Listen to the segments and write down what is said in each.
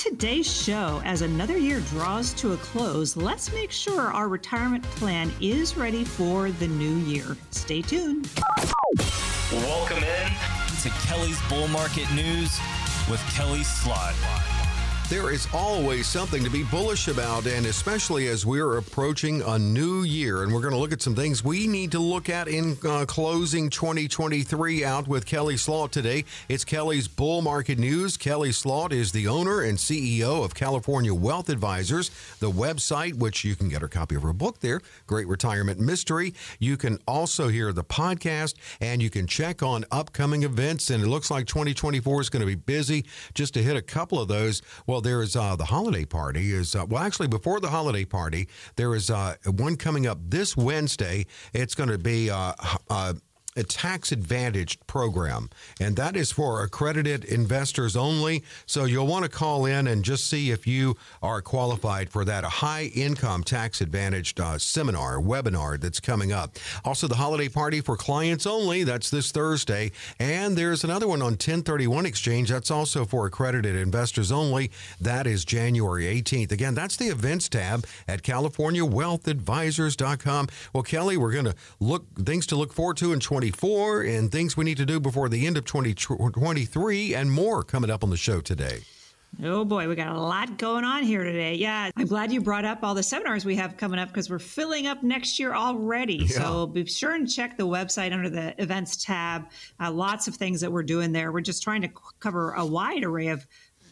today's show, as another year draws to a close, let's make sure our retirement plan is ready for the new year. Stay tuned. Welcome in to Kelley's Bull Market News with Kelley Slaught. There is always something to be bullish about, and especially as we're approaching a new year. And we're going to look at some things we need to look at in uh, closing 2023 out with Kelley Slaught today. It's Kelley's Bull Market News. Kelley Slaught is the owner and CEO of California Wealth Advisors, the website, which you can get a copy of her book there, Great Retirement Mystery. You can also hear the podcast, and you can check on upcoming events. And it looks like 2024 is going to be busy. Just to hit a couple of those, well, there is uh, the holiday party. Is uh, well, actually, before the holiday party, there is uh, one coming up this Wednesday. It's going to be uh, uh, a tax advantaged program, and that is for accredited investors only. So you'll want to call in and just see if you are qualified for that high income tax advantaged uh, seminar, webinar that's coming up. Also, the holiday party for clients only. That's this Thursday. And there's another one on 1031 Exchange. That's also for accredited investors only. That is January 18th. Again, that's the events tab at CaliforniaWealthAdvisors.com. Well, Kelley, we're going to look things to look forward to in 20. 2024 and things we need to do before the end of 2023 and more coming up on the show today. Oh boy, we got a lot going on here today. Yeah, I'm glad you brought up all the seminars we have coming up because we're filling up next year already. Yeah. So be sure and check the website under the events tab. Uh, lots of things that we're doing there. We're just trying to cover a wide array of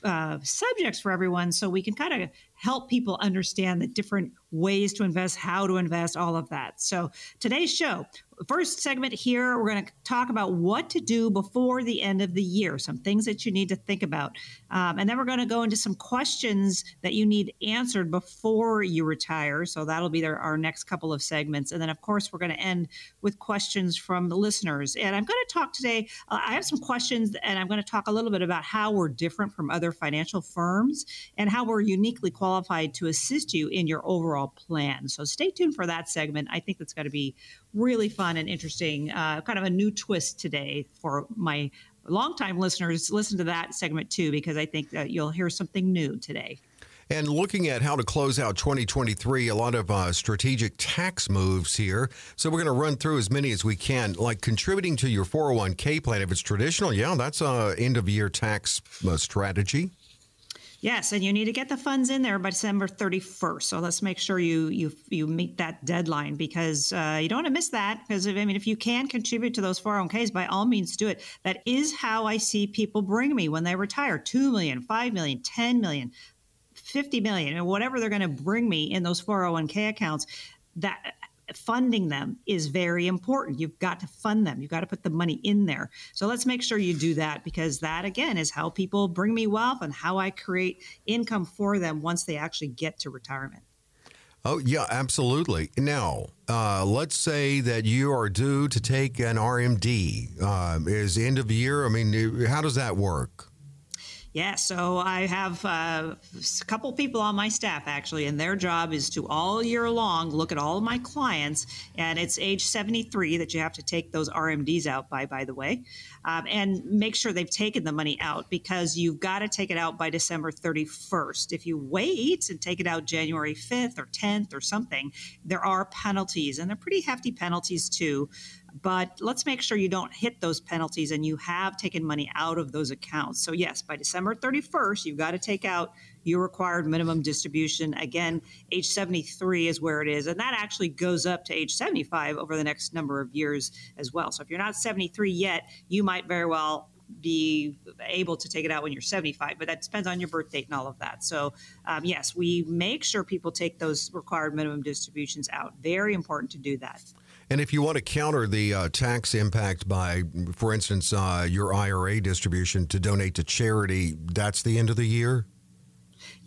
uh, subjects for everyone so we can kind of help people understand the different ways to invest, how to invest, all of that. So today's show, first segment here, we're going to talk about what to do before the end of the year, some things that you need to think about. Um, and then we're going to go into some questions that you need answered before you retire. So that'll be our next couple of segments. And then, of course, we're going to end with questions from the listeners. And I'm going to talk today, uh, I have some questions, and I'm going to talk a little bit about how we're different from other financial firms and how we're uniquely qualified to assist you in your overall plan. So stay tuned for that segment. I think that's going to be really fun and interesting, uh, kind of a new twist today for my longtime listeners. Listen to that segment too, because I think that you'll hear something new today. And looking at how to close out 2023, a lot of uh, strategic tax moves here. So we're going to run through as many as we can, like contributing to your 401k plan. If it's traditional, yeah, that's a end of year tax uh, strategy. Yes, and you need to get the funds in there by December 31st. So let's make sure you you you meet that deadline because uh, you don't want to miss that. Because I mean, if you can contribute to those 401ks, by all means do it. That is how I see people bring me when they retire: two million, five million, ten million, fifty million, and whatever they're going to bring me in those 401k accounts. That funding them is very important. You've got to fund them. You've got to put the money in there. So let's make sure you do that because that again is how people bring me wealth and how I create income for them once they actually get to retirement. Oh, yeah, absolutely. Now, uh, let's say that you are due to take an RMD. Uh, is end of year? I mean, how does that work? Yeah, so I have uh, a couple people on my staff actually, and their job is to all year long look at all of my clients. And it's age 73 that you have to take those RMDs out by, by the way, um, and make sure they've taken the money out because you've got to take it out by December 31st. If you wait and take it out January 5th or 10th or something, there are penalties, and they're pretty hefty penalties too. But let's make sure you don't hit those penalties and you have taken money out of those accounts. So, yes, by December 31st, you've got to take out your required minimum distribution. Again, age 73 is where it is. And that actually goes up to age 75 over the next number of years as well. So, if you're not 73 yet, you might very well be able to take it out when you're 75, but that depends on your birth date and all of that. So, um, yes, we make sure people take those required minimum distributions out. Very important to do that. And if you want to counter the uh, tax impact by, for instance, uh, your IRA distribution to donate to charity, that's the end of the year?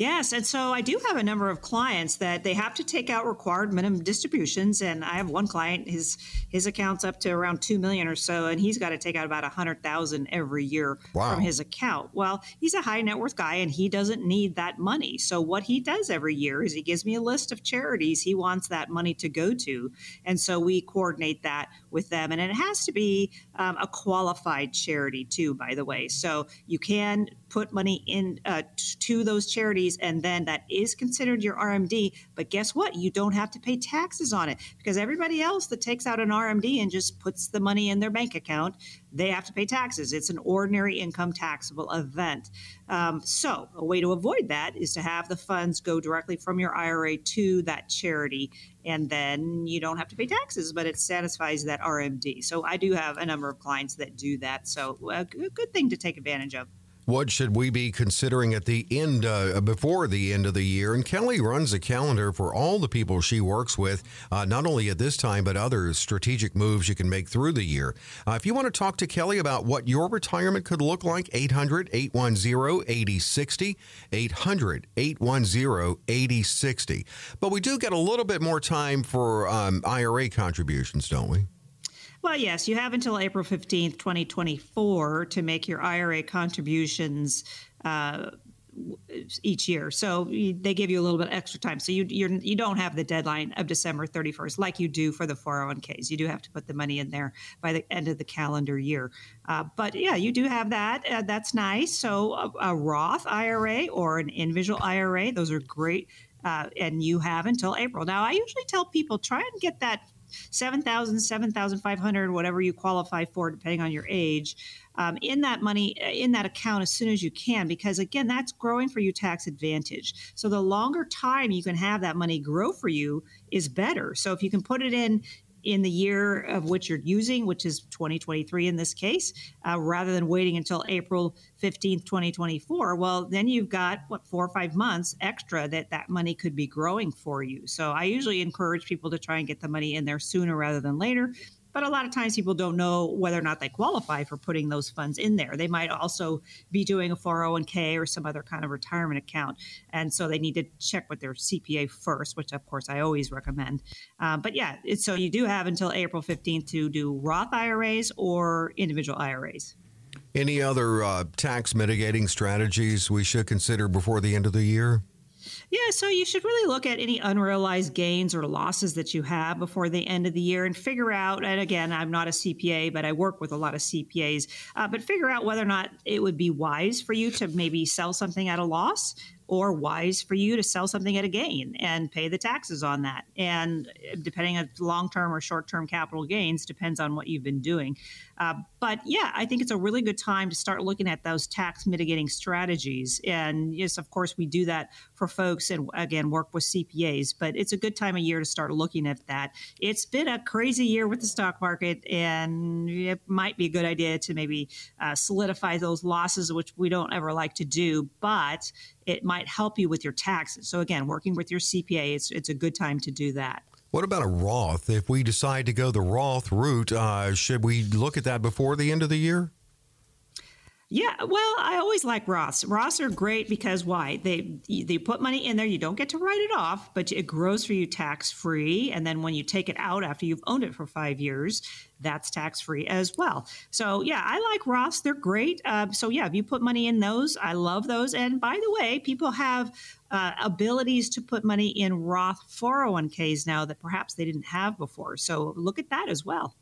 Yes, and so I do have a number of clients that they have to take out required minimum distributions, and I have one client his his account's up to around two million or so, and he's got to take out about a hundred thousand every year wow. from his account. Well, he's a high net worth guy, and he doesn't need that money. So what he does every year is he gives me a list of charities he wants that money to go to, and so we coordinate that with them, and it has to be um, a qualified charity too, by the way. So you can put money in uh, to those charities, and then that is considered your RMD. But guess what? You don't have to pay taxes on it because everybody else that takes out an RMD and just puts the money in their bank account, they have to pay taxes. It's an ordinary income taxable event. Um, so, a way to avoid that is to have the funds go directly from your IRA to that charity, and then you don't have to pay taxes, but it satisfies that RMD. So, I do have a number of clients that do that. So, uh, a good thing to take advantage of. What should we be considering at the end, uh, before the end of the year? And Kelley runs a calendar for all the people she works with, uh, not only at this time, but other strategic moves you can make through the year. Uh, if you want to talk to Kelley about what your retirement could look like, 800 810 8060, 800 810 8060. But we do get a little bit more time for um, IRA contributions, don't we? Well, yes, you have until April 15th, 2024 to make your IRA contributions. Uh, each year. So they give you a little bit extra time. So you you're, you do not have the deadline of December 31st like you do for the 401ks. You do have to put the money in there by the end of the calendar year. Uh, but yeah, you do have that. Uh, that's nice. So a, a, Roth IRA or an individual IRA, those are great. Uh, and you have until April. Now, I usually tell people try and get that 7,000, 7,500, whatever you qualify for, depending on your age, um, in that money, uh, in that account as soon as you can, because again, that's growing for you tax advantage. So the longer time you can have that money grow for you is better. So if you can put it in in the year of which you're using, which is 2023 in this case, uh, rather than waiting until April 15th, 2024. Well, then you've got what four or five months extra that that money could be growing for you. So I usually encourage people to try and get the money in there sooner rather than later but a lot of times people don't know whether or not they qualify for putting those funds in there. They might also be doing a 401k or some other kind of retirement account. And so they need to check with their CPA first, which of course I always recommend. Uh, but yeah, so you do have until April 15th to do Roth IRAs or individual IRAs. Any other uh, tax mitigating strategies we should consider before the end of the year? Yeah, so you should really look at any unrealized gains or losses that you have before the end of the year and figure out. And again, I'm not a CPA, but I work with a lot of CPAs. Uh, but figure out whether or not it would be wise for you to maybe sell something at a loss or wise for you to sell something at a gain and pay the taxes on that. And depending on long term or short term capital gains, depends on what you've been doing. Uh, but yeah, I think it's a really good time to start looking at those tax mitigating strategies. And yes, of course, we do that for folks and again, work with CPAs, but it's a good time of year to start looking at that. It's been a crazy year with the stock market, and it might be a good idea to maybe uh, solidify those losses, which we don't ever like to do, but it might help you with your taxes. So again, working with your CPA, it's it's a good time to do that. What about a Roth? If we decide to go the Roth route, uh, should we look at that before the end of the year? Yeah, well, I always like Roths. Roths are great because why? They they put money in there, you don't get to write it off, but it grows for you tax free. And then when you take it out after you've owned it for five years, that's tax free as well. So yeah, I like Roths. They're great. Uh, so yeah, if you put money in those, I love those. And by the way, people have uh, abilities to put money in Roth 401ks now that perhaps they didn't have before. So look at that as well.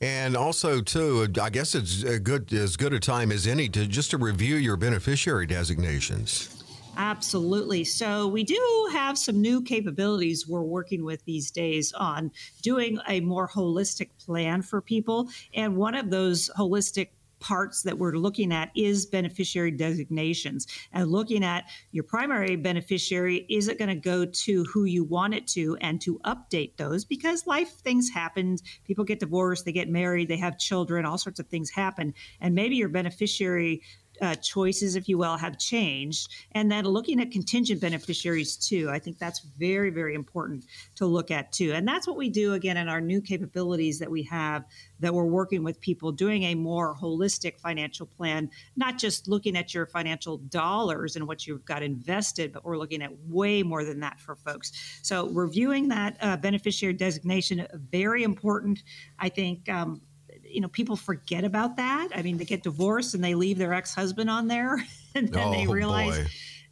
And also, too, I guess it's a good as good a time as any to just to review your beneficiary designations. Absolutely. So we do have some new capabilities we're working with these days on doing a more holistic plan for people. And one of those holistic parts that we're looking at is beneficiary designations. And looking at your primary beneficiary is it going to go to who you want it to and to update those? Because life things happen. People get divorced they get married they have children all sorts of things happen. And maybe your beneficiary uh, choices, if you will, have changed. And then looking at contingent beneficiaries too. I think that's very, very important to look at too. And that's what we do again in our new capabilities that we have that we're working with people doing a more holistic financial plan, not just looking at your financial dollars and what you've got invested, but we're looking at way more than that for folks. So, reviewing that uh, beneficiary designation, very important. I think. Um, you know, people forget about that. I mean, they get divorced and they leave their ex-husband on there, and then oh, they realize, boy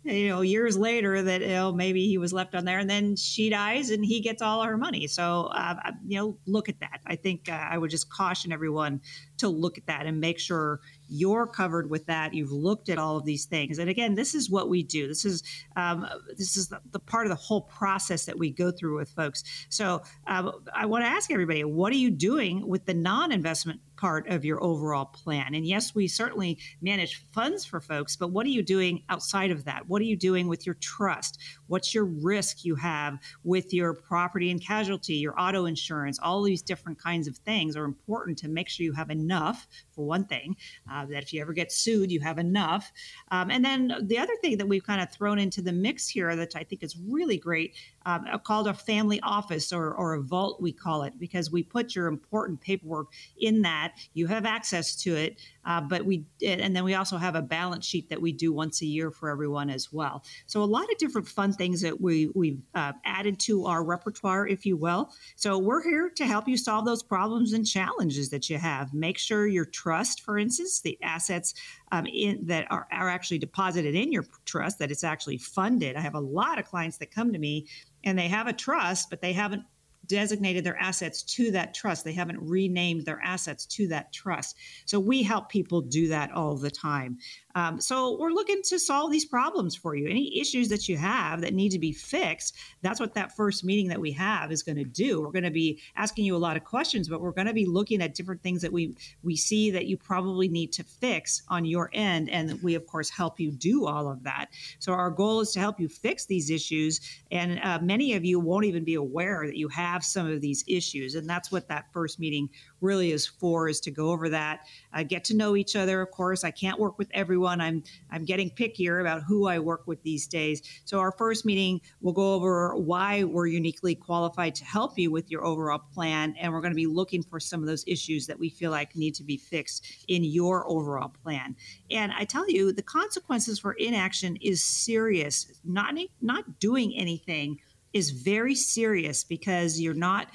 you know, years later that you know maybe he was left on there, and then she dies and he gets all her money. So uh, you know, look at that. I think uh, I would just caution everyone to look at that and make sure you're covered with that. You've looked at all of these things, and again, this is what we do. This is um, this is the, the, part of the whole process that we go through with folks. So um, I want to ask everybody, what are you doing with the non-investment part of your overall plan? And yes, we certainly manage funds for folks, but what are you doing outside of that? What are you doing with your trust? What's your risk you have with your property and casualty, your auto insurance? All these different kinds of things are important to make sure you have enough, for one thing, uh, that if you ever get sued, you have enough. Um, and then the other thing that we've kind of thrown into the mix here that I think is really great um, called a family office or, or a vault, we call it, because we put your important paperwork in that. You have access to it, uh, but we and then we also have a balance sheet that we do once a year for everyone as well. So a lot of different fun things that we we've uh, added to our repertoire, if you will. So we're here to help you solve those problems and challenges that you have. Make sure your trust, for instance, the assets um, in, that are, are actually deposited in your trust, that it's actually funded. I have a lot of clients that come to me and they have a trust, but they haven't designated their assets to that trust. They haven't renamed their assets to that trust. So we help people do that all the time. Um, so we're looking to solve these problems for you. Any issues that you have that need to be fixed, that's what that first meeting that we have is going to do. We're going to be asking you a lot of questions, but we're going to be looking at different things that we we see that you probably need to fix on your end, and we of course help you do all of that. So our goal is to help you fix these issues, and uh, many of you won't even be aware that you have some of these issues, and that's what that first meeting really is for: is to go over that, uh, get to know each other. Of course, I can't work with everyone everyone. I'm I'm getting pickier about who I work with these days. So our first meeting, we'll go over why we're uniquely qualified to help you with your overall plan, and we're going to be looking for some of those issues that we feel like need to be fixed in your overall plan. And I tell you, the consequences for inaction is serious. Not not doing anything is very serious because you're not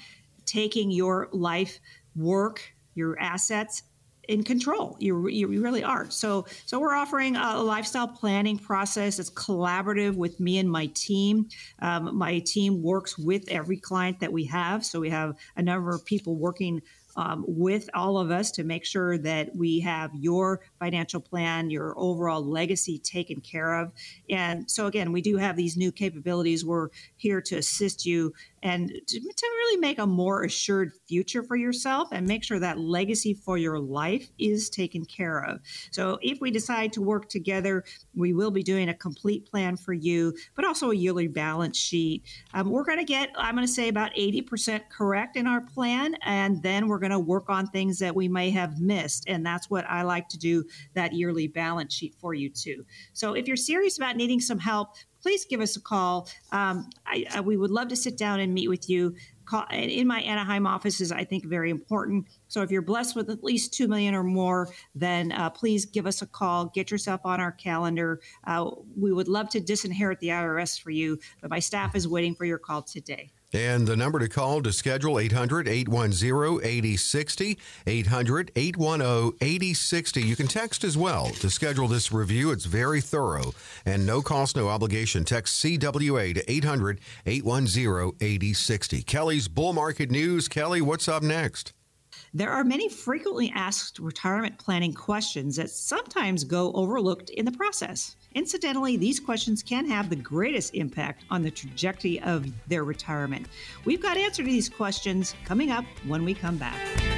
taking your life work your assets in control. You, you really are. So so we're offering a lifestyle planning process. It's collaborative with me and my team. Um, my team works with every client that we have. So we have a number of people working um, with all of us to make sure that we have your financial plan, your overall legacy taken care of. And so, again, we do have these new capabilities. We're here to assist you and to, to, really make a more assured future for yourself and make sure that legacy for your life is taken care of. So, if we decide to work together, we will be doing a complete plan for you, but also a yearly balance sheet. Um, we're going to get, I'm going to say, about 80% correct in our plan, and then we're going to work on things that we may have missed. And that's what I like to do that yearly balance sheet for you, too. So, if you're serious about needing some help, please give us a call. Um, I, I, we would love to sit down and meet with you. Call, in my Anaheim office is, I think, very important. So if you're blessed with at least two million or more, then uh, please give us a call. Get yourself on our calendar. Uh, we would love to disinherit the IRS for you, but my staff is waiting for your call today. And the number to call to schedule 800 810 8060 800 810 8060. You can text as well to schedule this review. It's very thorough and no cost, no obligation. Text CWA to 800 810 8060. Kelley's Bull Market News. Kelley, what's up next? There are many frequently asked retirement planning questions that sometimes go overlooked in the process. Incidentally, these questions can have the greatest impact on the trajectory of their retirement. We've got answer to these questions coming up when we come back.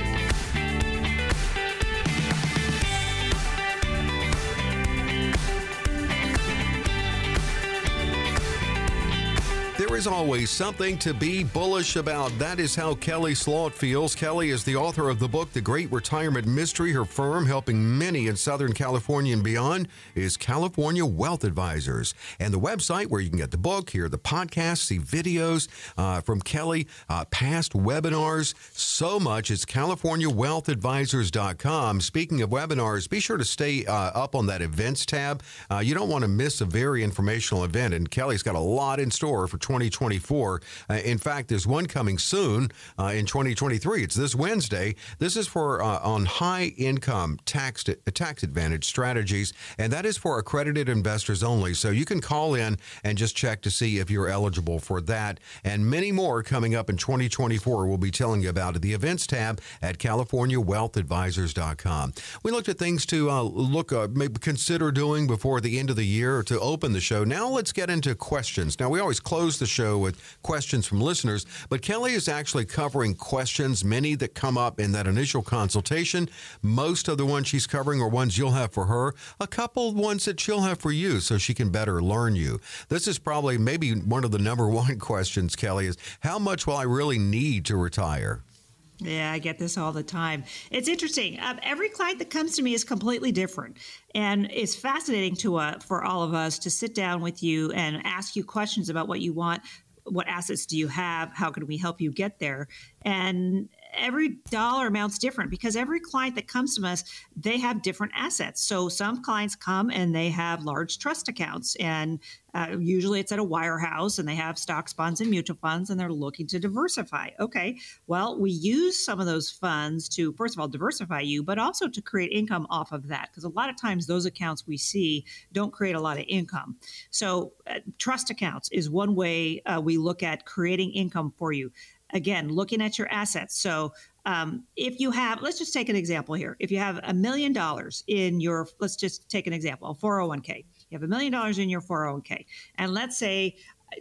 There's always something to be bullish about. That is how Kelley Slaught feels. Kelley is the author of the book, The Great Retirement Mystery. Her firm, helping many in Southern California and beyond, is California Wealth Advisors. And the website where you can get the book, hear the podcast, see videos uh, from Kelley, uh, past webinars, so much. It's CaliforniaWealthAdvisors.com. Speaking of webinars, be sure to stay uh, up on that events tab. Uh, you don't want to miss a very informational event. And Kelley's got a lot in store for 2024. Uh, in fact, there's one coming soon uh, in 2023. It's this Wednesday. This is for uh, on high income tax tax advantage strategies, and that is for accredited investors only. So you can call in and just check to see if you're eligible for that, and many more coming up in 2024. We'll be telling you about it. The events tab at CaliforniaWealthAdvisors.com. We looked at things to uh, look uh, maybe consider doing before the end of the year to open the show. Now let's get into questions. Now we always close the show with questions from listeners, but Kelley is actually covering questions, many that come up in that initial consultation. Most of the ones she's covering are ones you'll have for her, a couple ones that she'll have for you so she can better learn you. This is probably maybe one of the number one questions, Kelley, is how much will I really need to retire? Yeah, I get this all the time. It's interesting. Uh, every client that comes to me is completely different, and it's fascinating to uh, for all of us to sit down with you and ask you questions about what you want. What assets do you have? How can we help you get there? And every dollar amount's different because every client that comes to us, they have different assets. So some clients come and they have large trust accounts, and uh, usually it's at a wirehouse, and they have stocks, bonds, and mutual funds, and they're looking to diversify. Okay, well, we use some of those funds to, first of all, diversify you, but also to create income off of that because a lot of times those accounts we see don't create a lot of income. So uh, trust accounts is one way uh, we look at creating income for you again, looking at your assets. So um, if you have, let's just take an example here. If you have a million dollars in your, let's just take an example, a 401k. You have a million dollars in your 401k. And let's say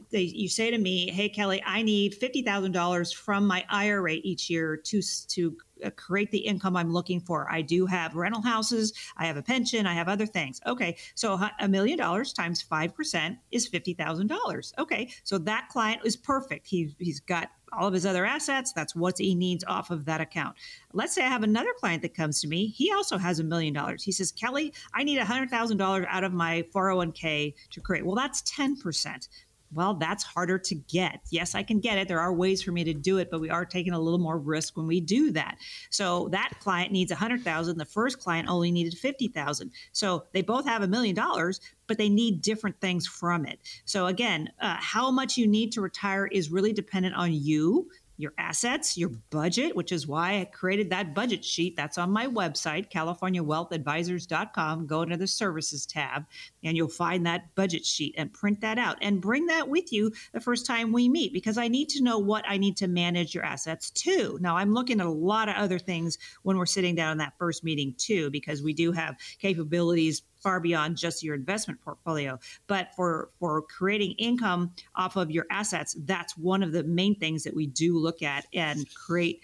they, you say to me, "Hey Kelley, I need fifty thousand dollars from my IRA each year to to uh, create the income I'm looking for. I do have rental houses, I have a pension, I have other things. Okay, so a million dollars times five percent is fifty thousand dollars. Okay, so that client is perfect. He he's got all of his other assets. That's what he needs off of that account. Let's say I have another client that comes to me. He also has a million dollars. He says, Kelley, I need $100,000 out of my 401k to create. Well, that's 10% well, that's harder to get. Yes, I can get it. There are ways for me to do it, but we are taking a little more risk when we do that. So that client needs 100,000. The first client only needed 50,000. So they both have a million dollars, but they need different things from it. So again, uh, how much you need to retire is really dependent on you your assets, your budget, which is why I created that budget sheet. That's on my website, CaliforniaWealthAdvisors.com. Go into the services tab and you'll find that budget sheet and print that out and bring that with you the first time we meet because I need to know what I need to manage your assets to. Now, I'm looking at a lot of other things when we're sitting down in that first meeting too, because we do have capabilities far beyond just your investment portfolio. But for for creating income off of your assets, that's one of the main things that we do look at and create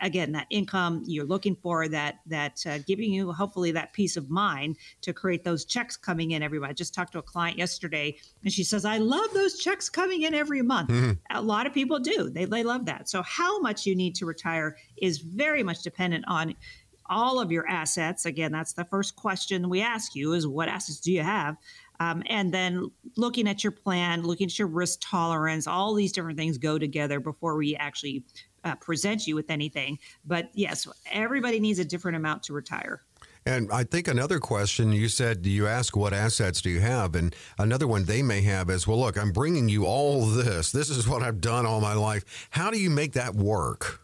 again that income you're looking for that that uh, giving you hopefully that peace of mind to create those checks coming in every month. I just talked to a client yesterday and she says I love those checks coming in every month. Mm-hmm. A lot of people do. They they love that. So how much you need to retire is very much dependent on all of your assets. Again, that's the first question we ask you is what assets do you have? Um, and then looking at your plan, looking at your risk tolerance, all these different things go together before we actually uh, present you with anything. But yes, everybody needs a different amount to retire. And I think another question you said, you ask what assets do you have? And another one they may have is, well, look, I'm bringing you all this. This is what I've done all my life. How do you make that work?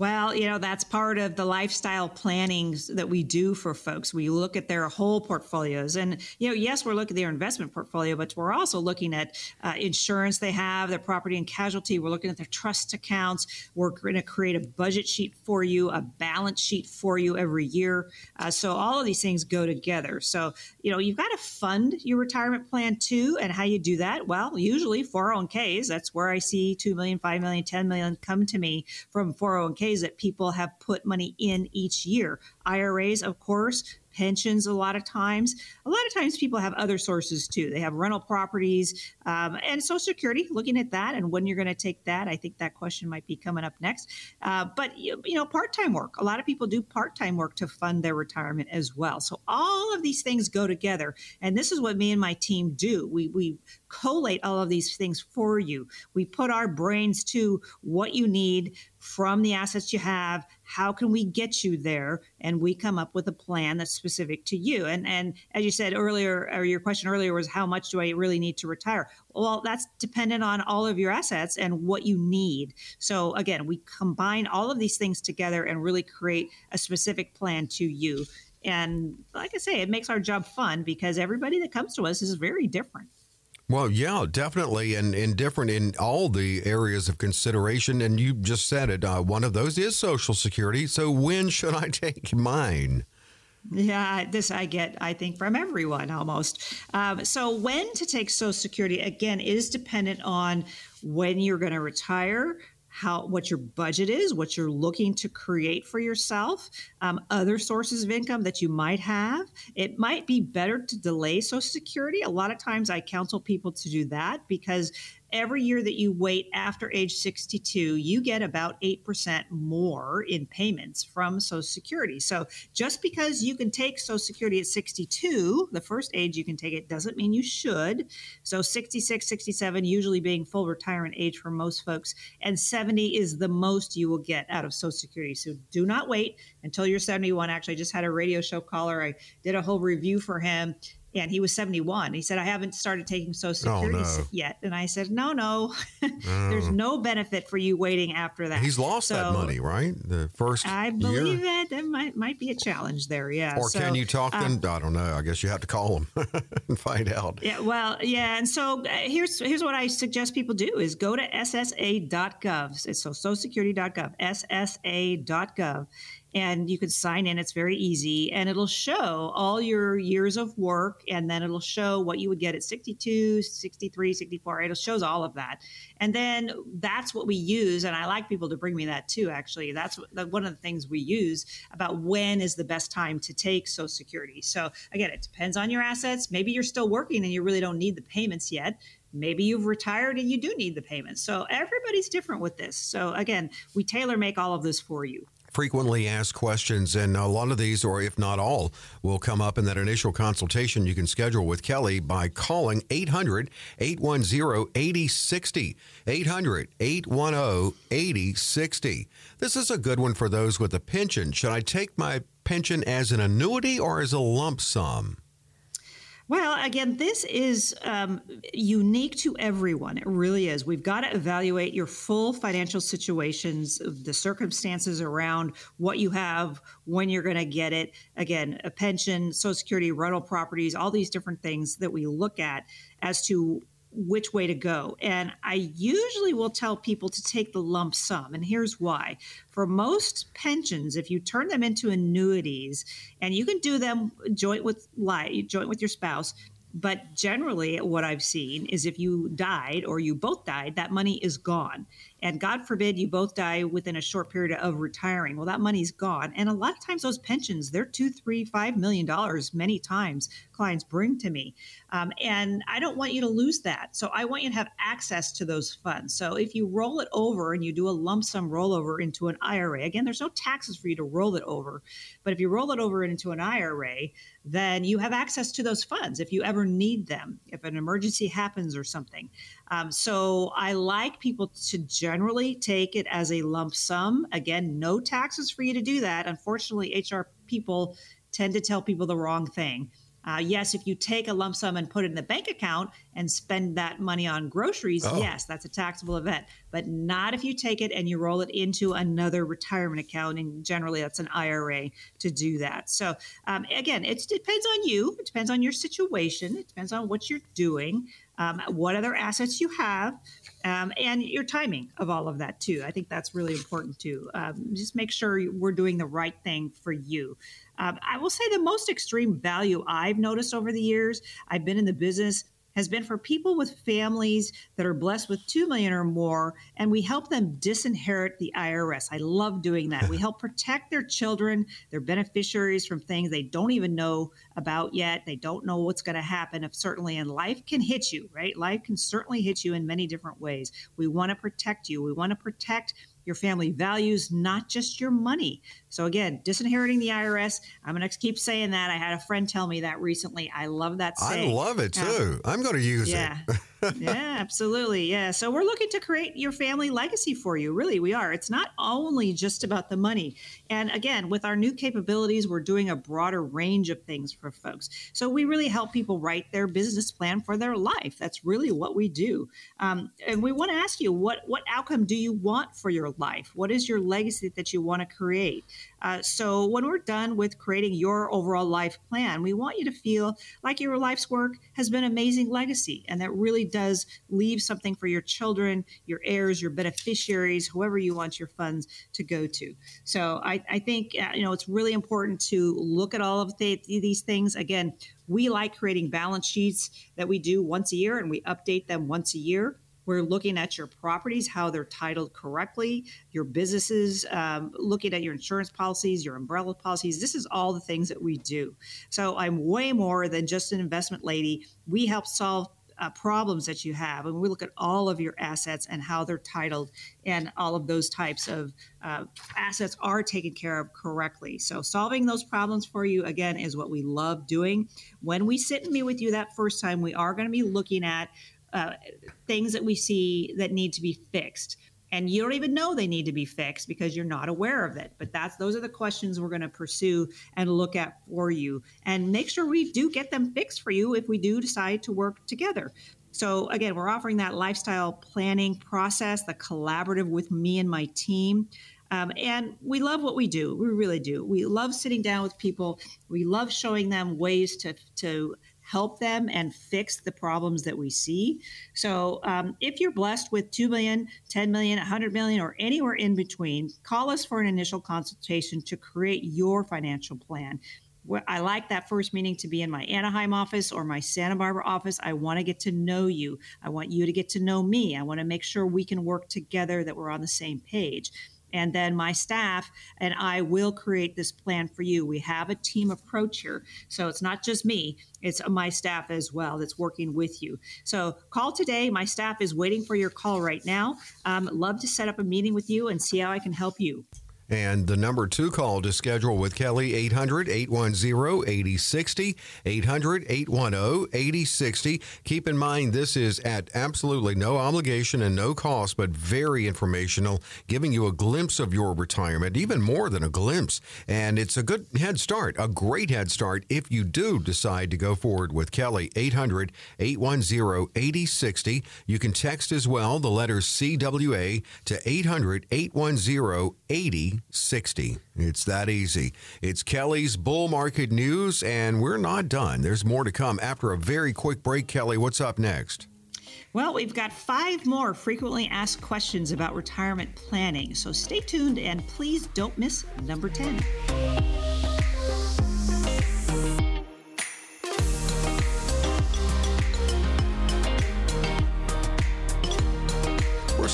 Well, you know, that's part of the lifestyle planning that we do for folks. We look at their whole portfolios. And, you know, yes, we're looking at their investment portfolio, but we're also looking at uh, insurance they have, their property and casualty. We're looking at their trust accounts. We're going to create a budget sheet for you, a balance sheet for you every year. Uh, so all of these things go together. So, you know, you've got to fund your retirement plan too. And how you do that? Well, usually 401ks, that's where I see 2 million, 5 million, 10 million come to me from 401ks ways that people have put money in each year. IRAs, of course, pensions a lot of times. A lot of times people have other sources too. They have rental properties um, and Social Security, looking at that and when you're going to take that. I think that question might be coming up next. Uh, but, you, you know, part time work. A lot of people do part time work to fund their retirement as well. So all of these things go together. And this is what me and my team do. We, we collate all of these things for you. We put our brains to what you need from the assets you have how can we get you there? And we come up with a plan that's specific to you. And and as you said earlier or your question earlier was how much do i really need to retire? Well that's dependent on all of your assets and what you need. So again we combine all of these things together and really create a specific plan to you. And like i say it makes our job fun because everybody that comes to us is very different well, yeah, definitely, and, and different in all the areas of consideration. And you just said it. Uh, one of those is Social Security. So when should I take mine? Yeah, this I get, I think, from everyone almost. Um, so, when to take Social Security, again, is dependent on when you're going to retire, how what your budget is, what you're looking to create for yourself, um, other sources of income that you might have. It might be better to delay Social Security. A lot of times, I counsel people to do that because every year that you wait after age 62, you get about 8% more in payments from Social Security. So just because you can take Social Security at 62, the first age you can take it, doesn't mean you should. So 66, 67, usually being full retirement age for most folks, and 70 is the most you will get out of Social Security. So do not wait until you're 71. Actually, I just had a radio show caller. I did a whole review for him and he was 71. He said, I haven't started taking Social oh, Security oh, no. yet. And I said, No, no, there's no benefit for you waiting after that. He's lost so, that money, right? The first I believe year? that there might, might be a challenge there. Yeah. Or so, can you talk them? Um, I don't know. I guess you have to call them and find out. Yeah. Well, yeah. And so uh, here's here's what I suggest people do is go to ssa.gov. It's so socialsecurity.gov, ssa.gov and you can sign in. It's very easy, and it'll show all your years of work, and then it'll show what you would get at 62, 63, 64. It shows all of that, and then that's what we use. And I like people to bring me that too. Actually, that's one of the things we use about when is the best time to take Social Security. So again, it depends on your assets. Maybe you're still working and you really don't need the payments yet maybe you've retired and you do need the payments. So everybody's different with this. So again, we tailor make all of this for you frequently asked questions, and a lot of these, or if not all, will come up in that initial consultation you can schedule with Kelley by calling 800 810 8060. 800 810 8060. This is a good one for those with a pension. Should I take my pension as an annuity or as a lump sum? Well, again, this is um, unique to everyone. It really is. We've got to evaluate your full financial situations, the circumstances around what you have, when you're going to get it. Again, a pension, Social Security, rental properties, all these different things that we look at as to which way to go. And I usually will tell people to take the lump sum. And here's why. For most pensions, if you turn them into annuities, and you can do them joint with joint with your spouse, but generally, what I've seen is if you died or you both died, that money is gone. And God forbid you both die within a short period of retiring. Well, that money's gone. And a lot of times, those pensions, they're two, three, five million dollars many times clients bring to me. Um, and I don't want you to lose that. So I want you to have access to those funds. So if you roll it over and you do a lump sum rollover into an IRA, again, there's no taxes for you to roll it over. But if you roll it over into an IRA, then you have access to those funds if you ever need them, if an emergency happens or something. Um, so I like people to generally take it as a lump sum. Again, no taxes for you to do that. Unfortunately, HR people tend to tell people the wrong thing. Uh, yes, if you take a lump sum and put it in the bank account and spend that money on groceries, oh. yes, that's a taxable event. But not if you take it and you roll it into another retirement account. And generally, that's an IRA to do that. So, um, again, it depends on you, it depends on your situation, it depends on what you're doing, um, what other assets you have. Um, and your timing of all of that too. I think that's really important too. Um, just make sure we're doing the right thing for you. Um, I will say the most extreme value I've noticed over the years, I've been in the business has been for people with families that are blessed with 2 million or more and we help them disinherit the IRS. I love doing that. we help protect their children, their beneficiaries from things they don't even know about yet. They don't know what's going to happen if certainly and life can hit you, right? Life can certainly hit you in many different ways. We want to protect you. We want to protect your family values, not just your money. So again, disinheriting the IRS. I'm going to keep saying that. I had a friend tell me that recently. I love that saying. I love it too. I'm going to use yeah. it. Yeah, absolutely. Yeah. So we're looking to create your family legacy for you. Really, we are. It's not only just about the money. And again, with our new capabilities, we're doing a broader range of things for folks. So we really help people write their business plan for their life. That's really what we do. Um, and we want to ask you what what outcome do you want for your life? What is your legacy that you want to create? Uh, so when we're done with creating your overall life plan, we want you to feel like your life's work has been amazing legacy and that really does leave something for your children, your heirs, your beneficiaries, whoever you want your funds to go to. So I, I think uh, you know it's really important to look at all of the, these things. Again, we like creating balance sheets that we do once a year and we update them once a year. We're looking at your properties, how they're titled correctly, your businesses, um, looking at your insurance policies, your umbrella policies. This is all the things that we do. So I'm way more than just an investment lady. We help solve uh, problems that you have. And we look at all of your assets and how they're titled, and all of those types of uh, assets are taken care of correctly. So, solving those problems for you, again, is what we love doing. When we sit and meet with you that first time, we are going to be looking at uh, things that we see that need to be fixed and you don't even know they need to be fixed because you're not aware of it. But that's those are the questions we're going to pursue and look at for you. And make sure we do get them fixed for you if we do decide to work together. So again we're offering that lifestyle planning process the collaborative with me and my team. Um, and we love what we do. We really do. We love sitting down with people. We love showing them ways to to help them and fix the problems that we see. So um, if you're blessed with 2 million, 10 million, 100 million, or anywhere in between, call us for an initial consultation to create your financial plan. I like that first meeting to be in my Anaheim office or my Santa Barbara office. I want to get to know you. I want you to get to know me. I want to make sure we can work together, that we're on the same page and then my staff and I will create this plan for you. We have a team approach here. So it's not just me, it's my staff as well that's working with you. So call today. My staff is waiting for your call right now. Um, love to set up a meeting with you and see how I can help you. And the number two call to schedule with Kelley, 800 810 8060. 800 810 8060. Keep in mind, this is at absolutely no obligation and no cost, but very informational, giving you a glimpse of your retirement, even more than a glimpse. And it's a good head start, a great head start if you do decide to go forward with Kelley. 800 810 8060. You can text as well the letters CWA to 800 810 8060. 60. It's that easy. It's Kelley's Bull Market News, and we're not done. There's more to come after a very quick break. Kelley, what's up next? Well, we've got five more frequently asked questions about retirement planning, so stay tuned and please don't miss number 10.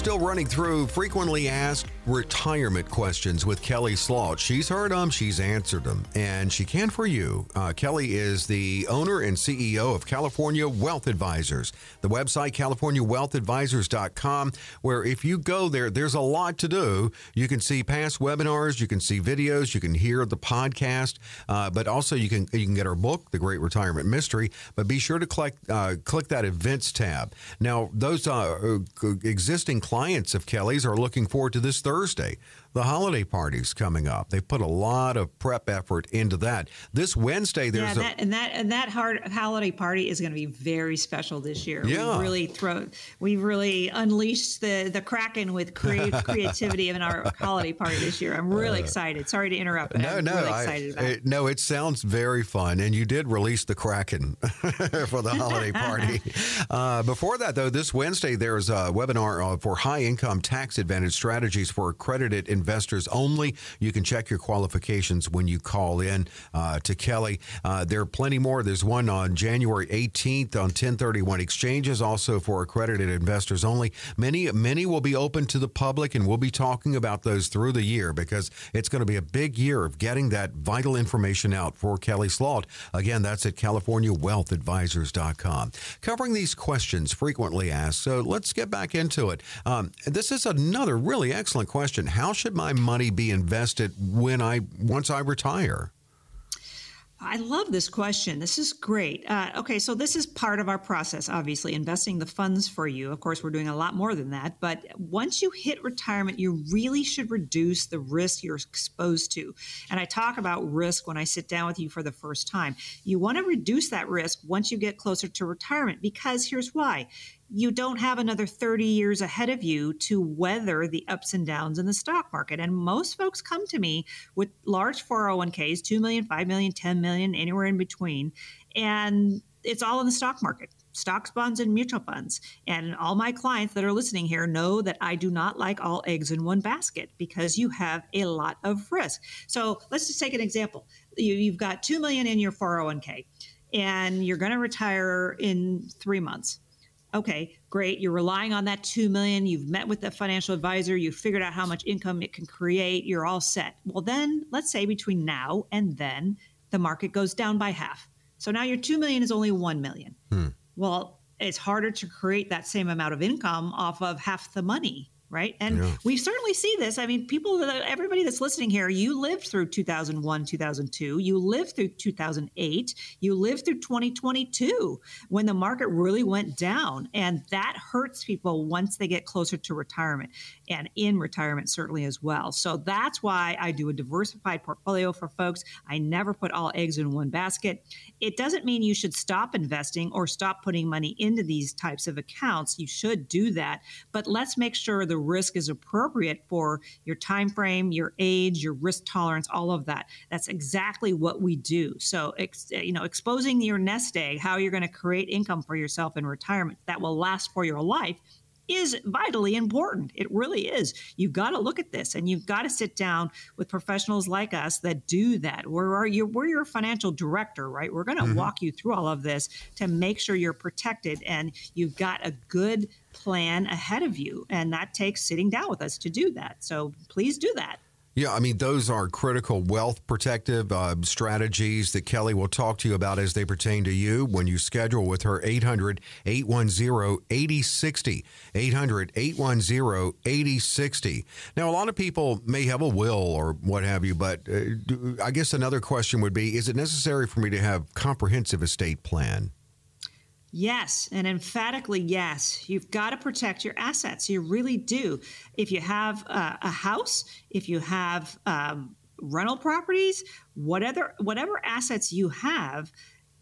Still running through frequently asked retirement questions with Kelley Slaught. She's heard them, she's answered them, and she can for you. Uh, Kelley is the owner and CEO of California Wealth Advisors. The website, californiawealthadvisors.com, where if you go there, there's a lot to do. You can see past webinars, you can see videos, you can hear the podcast, uh, but also you can you can get our book, The Great Retirement Mystery. But be sure to click uh, click that events tab. Now, those uh, existing clients of Kelley's are looking forward to this Thursday the holiday parties coming up. They put a lot of prep effort into that. This Wednesday, there's yeah, that, a, and that and that hard holiday party is going to be very special this year. Yeah. we really throw we really unleashed the the kraken with creative creativity in our holiday party this year. I'm really uh, excited. Sorry to interrupt, but no, I'm no, really excited I, about it. No, it sounds very fun, and you did release the kraken for the holiday party. uh, before that, though, this Wednesday there's a webinar uh, for high income tax advantage strategies for accredited investors investors only. You can check your qualifications when you call in uh, to Kelley. Uh, there are plenty more. There's one on January 18th on 1031 exchanges, also for accredited investors only. Many, many will be open to the public, and we'll be talking about those through the year because it's going to be a big year of getting that vital information out for Kelley Slaught. Again, that's at CaliforniaWealthAdvisors.com. Covering these questions frequently asked. So let's get back into it. Um, this is another really excellent question. How should my money be invested when I once I retire? I love this question. This is great. Uh, okay, so this is part of our process, obviously, investing the funds for you. Of course, we're doing a lot more than that. But once you hit retirement, you really should reduce the risk you're exposed to. And I talk about risk when I sit down with you for the first time. You want to reduce that risk once you get closer to retirement because here's why you don't have another 30 years ahead of you to weather the ups and downs in the stock market. And most folks come to me with large 401ks, 2 million, 5 million, 10 million, anywhere in between. And it's all in the stock market stocks, bonds, and mutual funds. And all my clients that are listening here know that I do not like all eggs in one basket because you have a lot of risk. So let's just take an example. You, have got 2 million in your 401k and you're going to retire in three months okay great. You're relying on that 2 million. You've met with the financial advisor. You've figured out how much income it can create. You're all set. Well then let's say between now and then the market goes down by half. So now your 2 million is only 1 million. Hmm. well it's harder to create that same amount of income off of half the money right? And yeah. we certainly see this. I mean, people, everybody that's listening here, you lived through 2001, 2002, you lived through 2008, you lived through 2022 when the market really went down. And that hurts people once they get closer to retirement and in retirement, certainly as well. So that's why I do a diversified portfolio for folks. I never put all eggs in one basket. It doesn't mean you should stop investing or stop putting money into these types of accounts. You should do that, but let's make sure the the risk is appropriate for your time frame, your age, your risk tolerance, all of that. That's exactly what we do. So, ex, you know, exposing your nest egg, how you're going to create income for yourself in retirement that will last for your life is vitally important. It really is. You've got to look at this and you've got to sit down with professionals like us that do that. We're, your, we're your financial director, right? We're going to mm-hmm. walk you through all of this to make sure you're protected and you've got a good plan ahead of you. And that takes sitting down with us to do that. So please do that. Yeah, I mean, those are critical wealth protective uh, strategies that Kelley will talk to you about as they pertain to you when you schedule with her 800 810 8060. 800 810 8060. Now, a lot of people may have a will or what have you, but uh, do, I guess another question would be is it necessary for me to have comprehensive estate plan? Yes, and emphatically yes. You've got to protect your assets. You really do. If you have uh, a house, if you have um, rental properties, whatever whatever assets you have,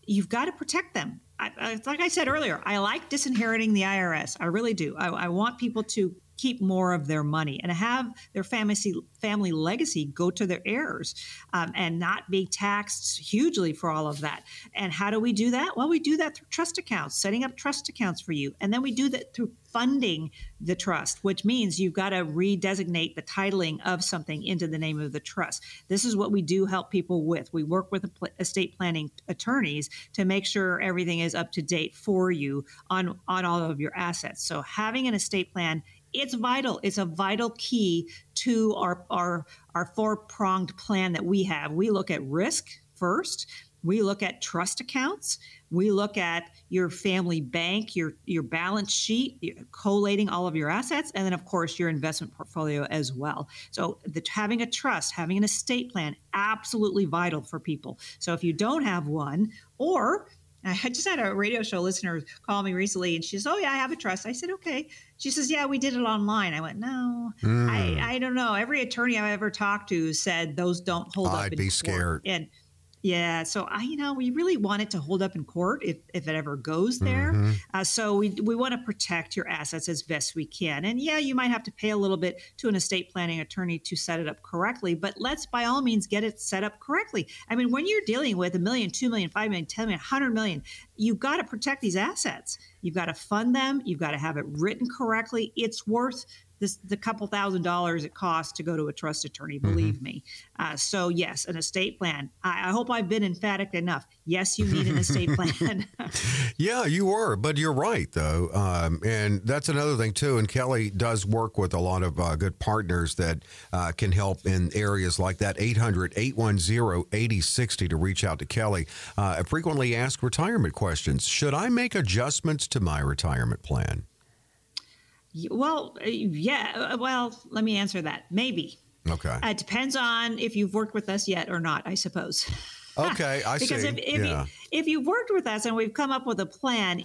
you've got to protect them. I, I, like I said earlier, I like disinheriting the IRS. I really do. I, I want people to keep more of their money and have their family family legacy go to their heirs um, and not be taxed hugely for all of that. And how do we do that? Well, we do that through trust accounts, setting up trust accounts for you, and then we do that through funding the trust, which means you've got to redesignate the titling of something into the name of the trust. This is what we do help people with. We work with estate planning attorneys to make sure everything is up to date for you on on all of your assets. So having an estate plan it's vital. It's a vital key to our our our four pronged plan that we have. We look at risk first. We look at trust accounts. We look at your family bank, your your balance sheet, collating all of your assets, and then of course your investment portfolio as well. So the, having a trust, having an estate plan, absolutely vital for people. So if you don't have one, or I just had a radio show listener call me recently, and she says, "Oh yeah, I have a trust." I said, "Okay." She says, "Yeah, we did it online." I went, "No, mm. I, I don't know." Every attorney I've ever talked to said those don't hold I'd up. I'd be scared. And yeah, so I, you know, we really want it to hold up in court if, if it ever goes there. Mm-hmm. Uh, so we we want to protect your assets as best we can. And yeah, you might have to pay a little bit to an estate planning attorney to set it up correctly, but let's by all means get it set up correctly. I mean, when you're dealing with a million, two million, five million, ten million, hundred million, you've got to protect these assets. You've got to fund them. You've got to have it written correctly. It's worth this the couple thousand dollars it costs to go to a trust attorney. Believe mm-hmm. me. Uh, so yes, an estate plan. I, I, hope I've been emphatic enough. Yes, you need an estate plan. yeah, you were, but you're right though, um, and that's another thing too. And Kelley does work with a lot of uh, good partners that uh, can help in areas like that. 800-810-8060 to reach out to Kelley. Uh, frequently asked retirement questions. Should I make adjustments to my retirement plan? Well, uh, yeah. Uh, well, let me answer that. Maybe. Okay. Uh, it depends on if you've worked with us yet or not, I suppose. Okay, I because see. If, if, yeah. you, if you've worked with us and we've come up with a plan,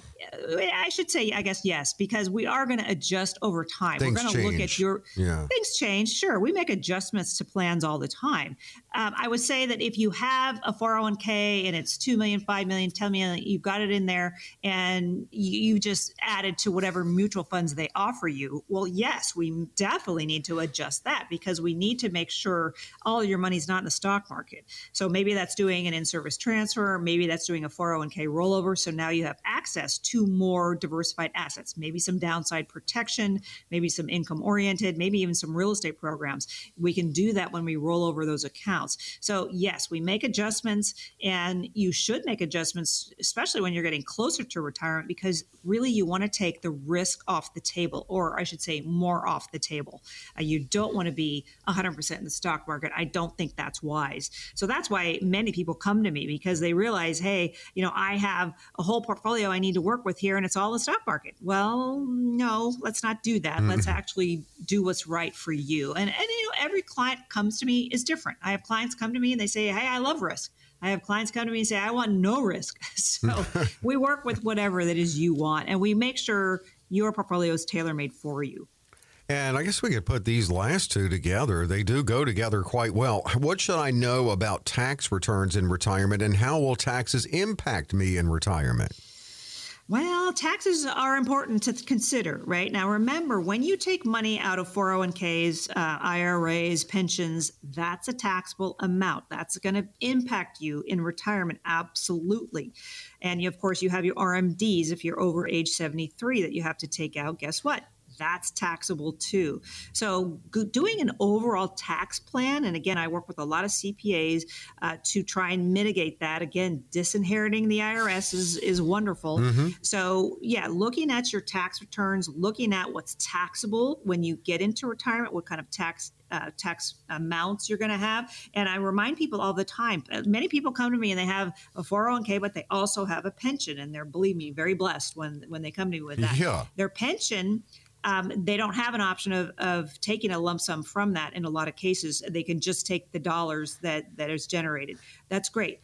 I should say, I guess yes, because we are going to adjust over time. Things We're going to look at your yeah. things change. Sure, we make adjustments to plans all the time. Um, I would say that if you have a 401k and it's 2 million, 5 million, 10 million, you've got it in there and you, you just added to whatever mutual funds they offer you. Well, yes, we definitely need to adjust that because we need to make sure all your money's not in the stock market. So maybe that's doing an in service transfer, maybe that's doing a 401k rollover. So now you have access to more diversified assets, maybe some downside protection, maybe some income oriented, maybe even some real estate programs. We can do that when we roll over those accounts accounts. So, yes, we make adjustments and you should make adjustments, especially when you're getting closer to retirement, because really you want to take the risk off the table, or I should say, more off the table. Uh, you don't want to be 100% in the stock market. I don't think that's wise. So, that's why many people come to me because they realize, hey, you know, I have a whole portfolio I need to work with here and it's all the stock market. Well, no, let's not do that. Mm-hmm. Let's actually do what's right for you. And, and, you know, every client comes to me is different. I have clients come to me and they say, Hey, I love risk. I have clients come to me and say, I want no risk. So we work with whatever that is you want and we make sure your portfolio is tailor made for you. And I guess we could put these last two together. They do go together quite well. What should I know about tax returns in retirement and how will taxes impact me in retirement? Well, taxes are important to consider, right? Now, remember, when you take money out of 401ks, uh, IRAs, pensions, that's a taxable amount. That's going to impact you in retirement, absolutely. And you, of course, you have your RMDs if you're over age 73 that you have to take out. Guess what? That's taxable too. So, doing an overall tax plan, and again, I work with a lot of CPAs uh, to try and mitigate that. Again, disinheriting the IRS is, is wonderful. Mm-hmm. So, yeah, looking at your tax returns, looking at what's taxable when you get into retirement, what kind of tax uh, tax amounts you're going to have. And I remind people all the time. Uh, many people come to me and they have a 401k, but they also have a pension, and they're believe me very blessed when when they come to me with that. Yeah. Their pension um, they don't have an option of, of taking a lump sum from that in a lot of cases. They can just take the dollars that, that is generated. That's great.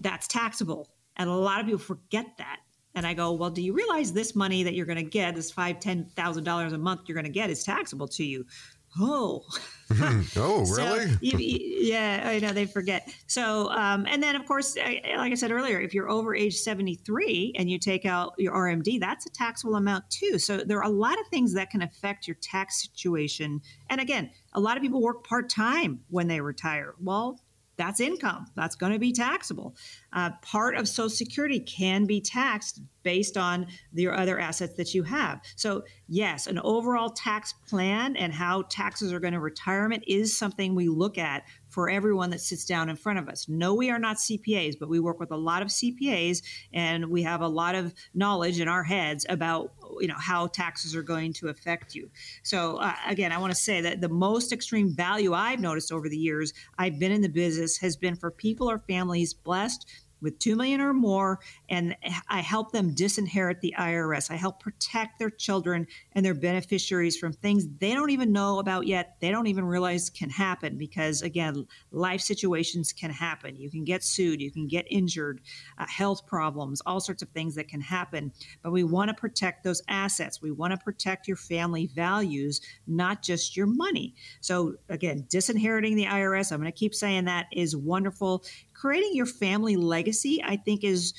That's taxable. And a lot of people forget that. And I go, well, do you realize this money that you're going to get, this five, ten thousand dollars a month you're going to get, is taxable to you? Oh. Oh really? so you, yeah i know they forget. So um, and then of course like i said earlier if you're over age 73 and you take out your rmd that's a taxable amount too. So there are a lot of things that can affect your tax situation. And again a lot of people work part-time when they retire. Well that's income. That's going to be taxable. Uh, part of Social Security can be taxed based on your other assets that you have. So, yes, an overall tax plan and how taxes are going to retirement is something we look at for everyone that sits down in front of us. No, we are not CPAs, but we work with a lot of CPAs and we have a lot of knowledge in our heads about you know how taxes are going to affect you. So uh, again, I want to say that the most extreme value I've noticed over the years I've been in the business has been for people or families blessed with 2 million or more and I help them disinherit the IRS. I help protect their children and their beneficiaries from things they don't even know about yet. They don't even realize can happen because again, life situations can happen. You can get sued, you can get injured, uh, health problems, all sorts of things that can happen. But we want to protect those assets. We want to protect your family values, not just your money. So again, disinheriting the IRS, I'm going to keep saying that is wonderful creating your family legacy, I think, is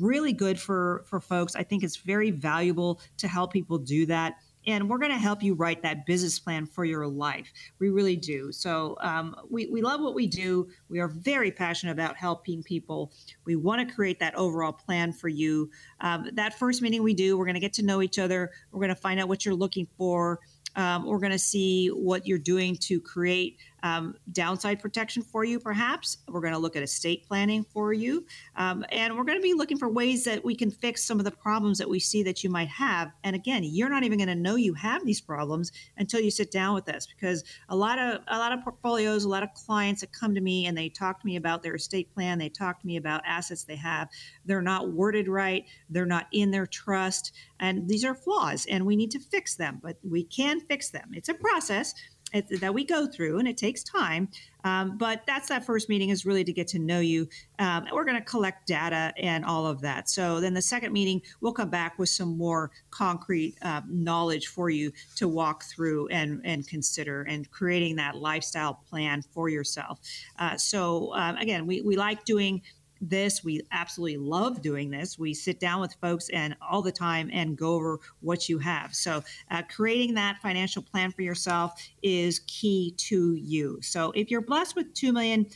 really good for for folks. I think it's very valuable to help people do that. And we're going to help you write that business plan for your life. We really do. So um, we, we love what we do. We are very passionate about helping people. We want to create that overall plan for you. Um, that first meeting we do, we're going to get to know each other. We're going to find out what you're looking for Um, we're going to see what you're doing to create um, downside protection for you, perhaps. We're going to look at estate planning for you. Um, and we're going to be looking for ways that we can fix some of the problems that we see that you might have. And again, you're not even going to know you have these problems until you sit down with us because a lot of a lot of portfolios, a lot of clients that come to me and they talk to me about their estate plan, they talk to me about assets they have. They're not worded right, they're not in their trust, and these are flaws and we need to fix them, but we can fix them. It's a process that we go through, and it takes time. Um, but that's that first meeting is really to get to know you. Um, we're going to collect data and all of that. So then the second meeting, we'll come back with some more concrete uh, knowledge for you to walk through and and consider and creating that lifestyle plan for yourself. Uh, so um, again, we we like doing this. We absolutely love doing this. We sit down with folks and all the time and go over what you have. So, uh, creating that financial plan for yourself is key to you. So, if you're blessed with 2 million,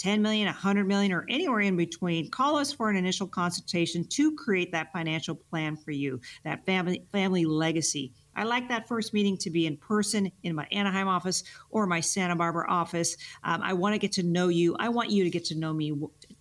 10 million, 100 million, or anywhere in between, call us for an initial consultation to create that financial plan for you, that family family legacy. I like that first meeting to be in person in my Anaheim office or my Santa Barbara office. Um, I want to get to know you. I want you to get to know me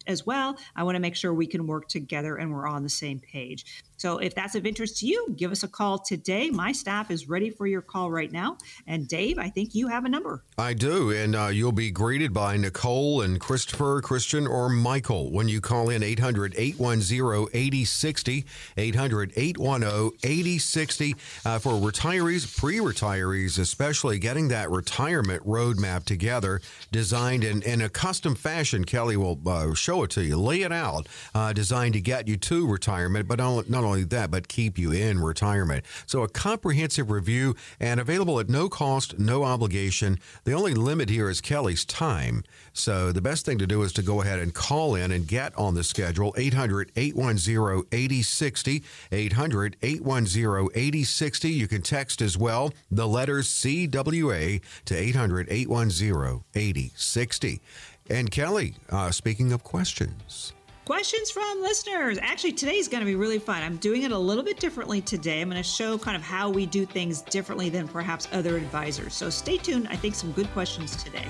as well. I want to make sure we can work together and we're on the same page. So if that's of interest to you, give us a call today. My staff is ready for your call right now. And Dave, I think you have a number. I do. And uh, you'll be greeted by Nicole and Christopher, Christian, or Michael when you call in 800 810 8060. 800 810 8060 uh, for retirees, pre retirees, especially getting that retirement roadmap together, designed in, in a custom fashion. Kelley will uh, show it to you, lay it out, uh, designed to get you to retirement, but not only that, but keep you in retirement. So a comprehensive review and available at no cost, no obligation. The only limit here is Kelley's time. So the best thing to do is to go ahead and call in and get on the schedule 800 810 8060. 800 810 8060. You can text as well the letters CWA to 800 810 8060. And Kelley, uh, speaking of questions, questions from listeners. Actually, today's going to be really fun. I'm doing it a little bit differently today. I'm going to show kind of how we do things differently than perhaps other advisors. So stay tuned. I think some good questions today.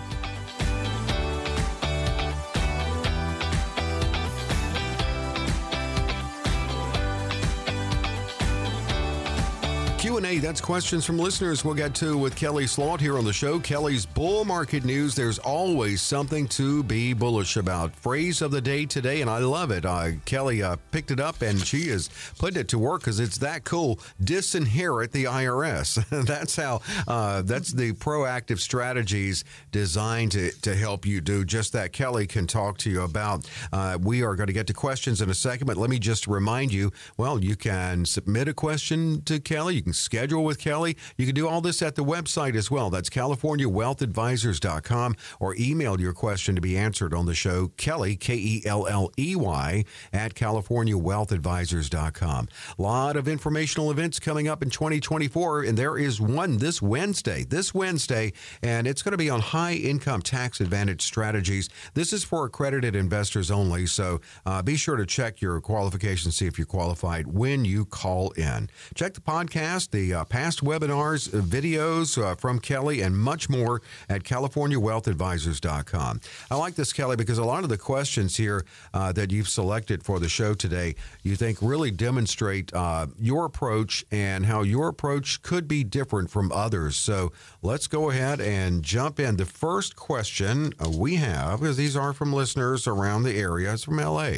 Q&A, that's questions from listeners we'll get to with Kelley Slaught here on the show. Kelley's bull market news. There's always something to be bullish about. Phrase of the day today, and I love it. Uh, Kelley uh, picked it up and she is putting it to work because it's that cool. Disinherit the IRS. that's how, uh, that's the proactive strategies designed to, to help you do just that. Kelley can talk to you about. Uh, we are going to get to questions in a second, but let me just remind you, well, you can submit a question to Kelley. You can schedule with Kelley. You can do all this at the website as well. That's CaliforniaWealthAdvisors.com or email your question to be answered on the show. Kelley, K E L L E Y, at CaliforniaWealthAdvisors.com. A lot of informational events coming up in 2024, and there is one this Wednesday, this Wednesday, and it's going to be on high income tax advantage strategies. This is for accredited investors only, so uh, be sure to check your qualifications, see if you're qualified when you call in. Check the podcast the uh, past webinars, uh, videos uh, from Kelley, and much more at CaliforniaWealthAdvisors.com. I like this, Kelley, because a lot of the questions here uh, that you've selected for the show today, you think really demonstrate uh, your approach and how your approach could be different from others. So let's go ahead and jump in. The first question uh, we have, because these are from listeners around the area, it's from LA.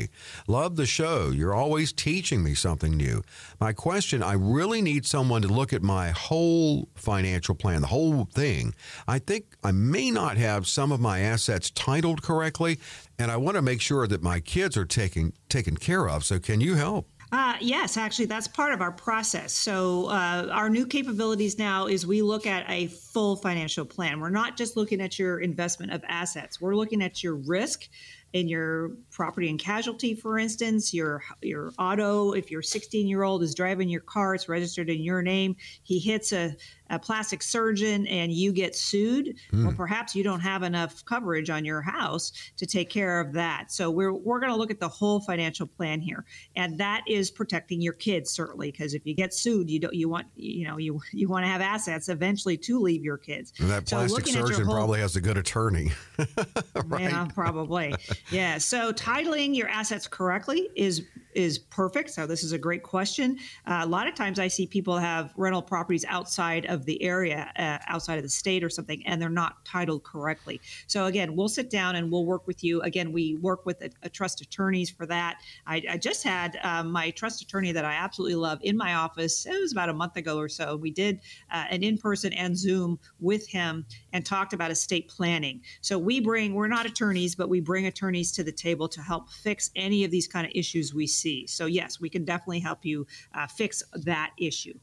Love the show. You're always teaching me something new. My question I really need someone to look at my whole financial plan, the whole thing, I think I may not have some of my assets titled correctly, and I want to make sure that my kids are taken taken care of. So, can you help? Uh, yes, actually, that's part of our process. So, uh, our new capabilities now is we look at a full financial plan. We're not just looking at your investment of assets, we're looking at your risk in your property and casualty, for instance, your your auto. If your 16 year old is driving your car, it's registered in your name. He hits a a plastic surgeon and you get sued, mm. well, perhaps you don't have enough coverage on your house to take care of that. So we're we're going to look at the whole financial plan here, and that is protecting your kids certainly because if you get sued, you don't you want you know you you want to have assets eventually to leave your kids. And that plastic so surgeon whole, probably has a good attorney. right? Yeah, probably. Yeah. So titling your assets correctly is is perfect. So this is a great question. Uh, a lot of times I see people have rental properties outside of the area, uh, outside of the state or something, and they're not titled correctly. So again, we'll sit down and we'll work with you. Again, we work with a, a trust attorneys for that. I, I just had um, my trust attorney that I absolutely love in my office. It was about a month ago or so. We did uh, an in-person and Zoom with him and talked about estate planning. So we bring, we're not attorneys, but we bring attorneys to the table to help fix any of these kind of issues we see. So yes, we can definitely help you uh, fix that issue.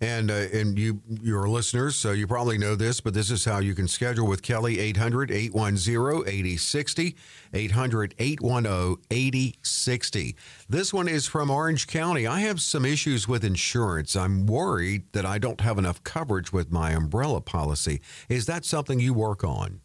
And uh, and you your listeners, so you probably know this, but this is how you can schedule with Kelley 800 810 8060 800 810 8060. This one is from Orange County. I have some issues with insurance. I'm worried that I don't have enough coverage with my umbrella policy. Is that something you work on?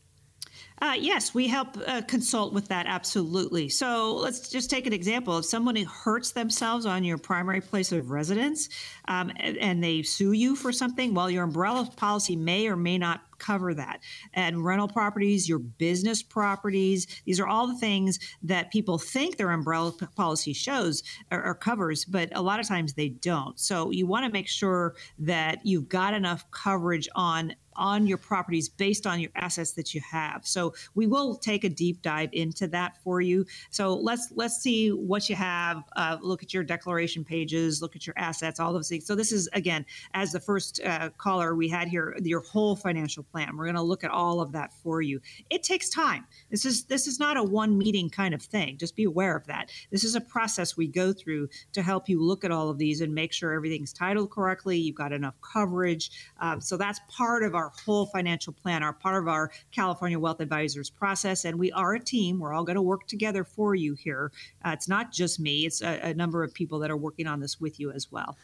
Uh, yes, we help uh, consult with that absolutely. So let's just take an example. If someone hurts themselves on your primary place of residence um, and, and they sue you for something, well, your umbrella policy may or may not cover that. And rental properties, your business properties, these are all the things that people think their umbrella policy shows or, or covers, but a lot of times they don't. So you want to make sure that you've got enough coverage on on your properties based on your assets that you have. So we will take a deep dive into that for you. So let's let's see what you have. Uh, look at your declaration pages. Look at your assets. All those things. So this is again, as the first uh, caller we had here, your whole financial plan. We're going to look at all of that for you. It takes time. This is this is not a one meeting kind of thing. Just be aware of that. This is a process we go through to help you look at all of these and make sure everything's titled correctly. You've got enough coverage. Um, so that's part of our our whole financial plan, are part of our California Wealth Advisors process. And we are a team. We're all going to work together for you here. Uh, it's not just me, it's a, a number of people that are working on this with you as well.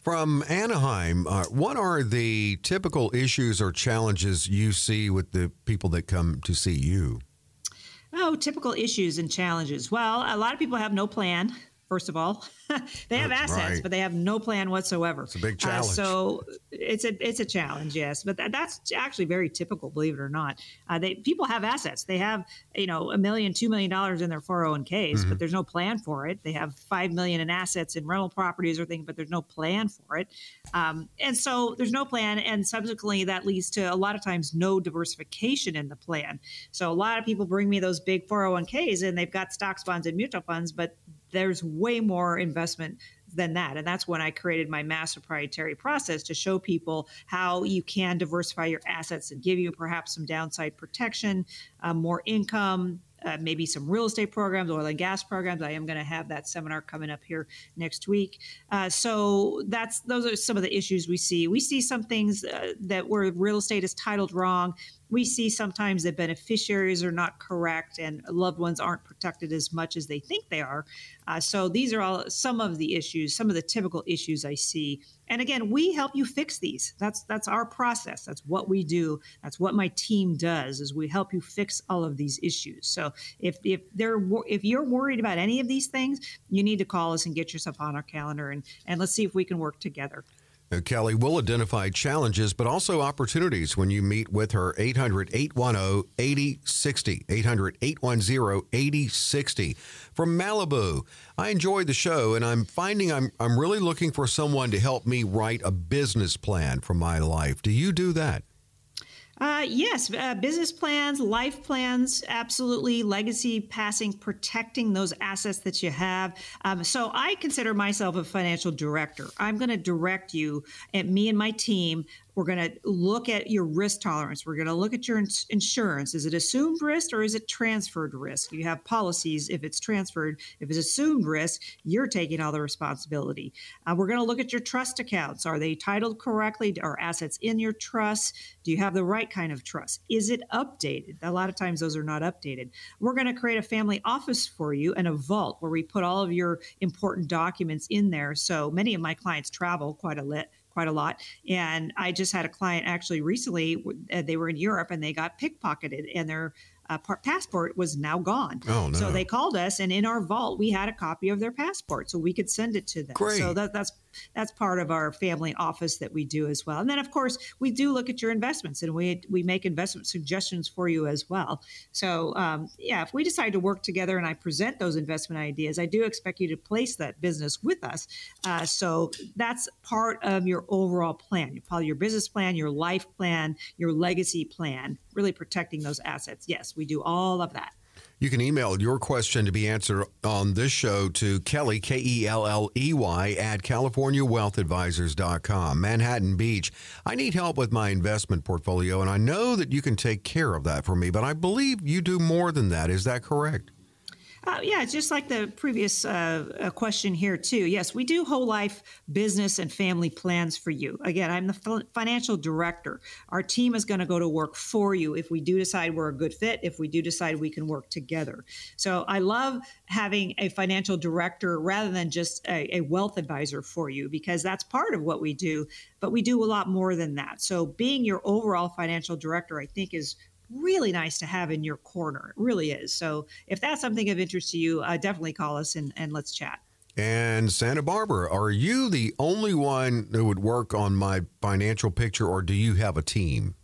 From Anaheim, uh, what are the typical issues or challenges you see with the people that come to see you? Oh, typical issues and challenges. Well, a lot of people have no plan first of all. they have That's assets, right. but they have no plan whatsoever. It's a big uh, challenge. Uh, so it's a it's a challenge, yes. But that, that's actually very typical, believe it or not. Uh, they people have assets. They have you know a million, two million dollars in their 401ks, mm-hmm. but there's no plan for it. They have five million in assets in rental properties or things, but there's no plan for it. Um, and so there's no plan, and subsequently that leads to a lot of times no diversification in the plan. So a lot of people bring me those big 401ks, and they've got stocks, bonds, and mutual funds, but there's way more investment than that. And that's when I created my mass proprietary process to show people how you can diversify your assets and give you perhaps some downside protection, uh, more income, uh, maybe some real estate programs, oil and gas programs. I am going to have that seminar coming up here next week. Uh, so that's those are some of the issues we see. We see some things uh, that where real estate is titled wrong. We see sometimes that beneficiaries are not correct and loved ones aren't protected as much as they think they are. Uh, so these are all some of the issues, some of the typical issues I see. And again, we help you fix these. That's that's our process. That's what we do. That's what my team does. Is we help you fix all of these issues. So if if they're if you're worried about any of these things, you need to call us and get yourself on our calendar and and let's see if we can work together. Uh, Kelley will identify challenges, but also opportunities when you meet with her 800 810 8060. 800 810 8060. From Malibu, I enjoy the show and I'm finding I'm, I'm really looking for someone to help me write a business plan for my life. Do you do that? Uh, yes, uh, business plans, life plans, absolutely. Legacy passing, protecting those assets that you have. Um, so I consider myself a financial director. I'm going to direct you, and me and my team, We're going to look at your risk tolerance. We're going to look at your ins- insurance. Is it assumed risk or is it transferred risk? You have policies if it's transferred. If it's assumed risk, you're taking all the responsibility. Uh, we're going to look at your trust accounts. Are they titled correctly? Are assets in your trust? Do you have the right kind of trust? Is it updated? A lot of times those are not updated. We're going to create a family office for you and a vault where we put all of your important documents in there. So many of my clients travel quite a lit quite a lot. And I just had a client actually recently, uh, they were in Europe and they got pickpocketed and their uh, passport was now gone. Oh, no. So they called us, and in our vault, we had a copy of their passport, so we could send it to them. Great. So that, that's that's part of our family office that we do as well. And then, of course, we do look at your investments, and we we make investment suggestions for you as well. So um, yeah, if we decide to work together, and I present those investment ideas, I do expect you to place that business with us. Uh, so that's part of your overall plan. You follow your business plan, your life plan, your legacy plan, really protecting those assets. Yes, we do all of that. You can email your question to be answered on this show to Kelley, K E L L E Y, at CaliforniaWealthAdvisors.com, Manhattan Beach. I need help with my investment portfolio, and I know that you can take care of that for me, but I believe you do more than that. Is that correct? Uh, yeah, just like the previous uh, uh, question here, too. Yes, we do whole life business and family plans for you. Again, I'm the financial director. Our team is going to go to work for you if we do decide we're a good fit, if we do decide we can work together. So I love having a financial director rather than just a, a wealth advisor for you because that's part of what we do, but we do a lot more than that. So being your overall financial director, I think, is really nice to have in your corner. It really is. So if that's something of interest to you, uh, definitely call us and, and let's chat. And Santa Barbara, are you the only one who would work on my financial picture, or do you have a team?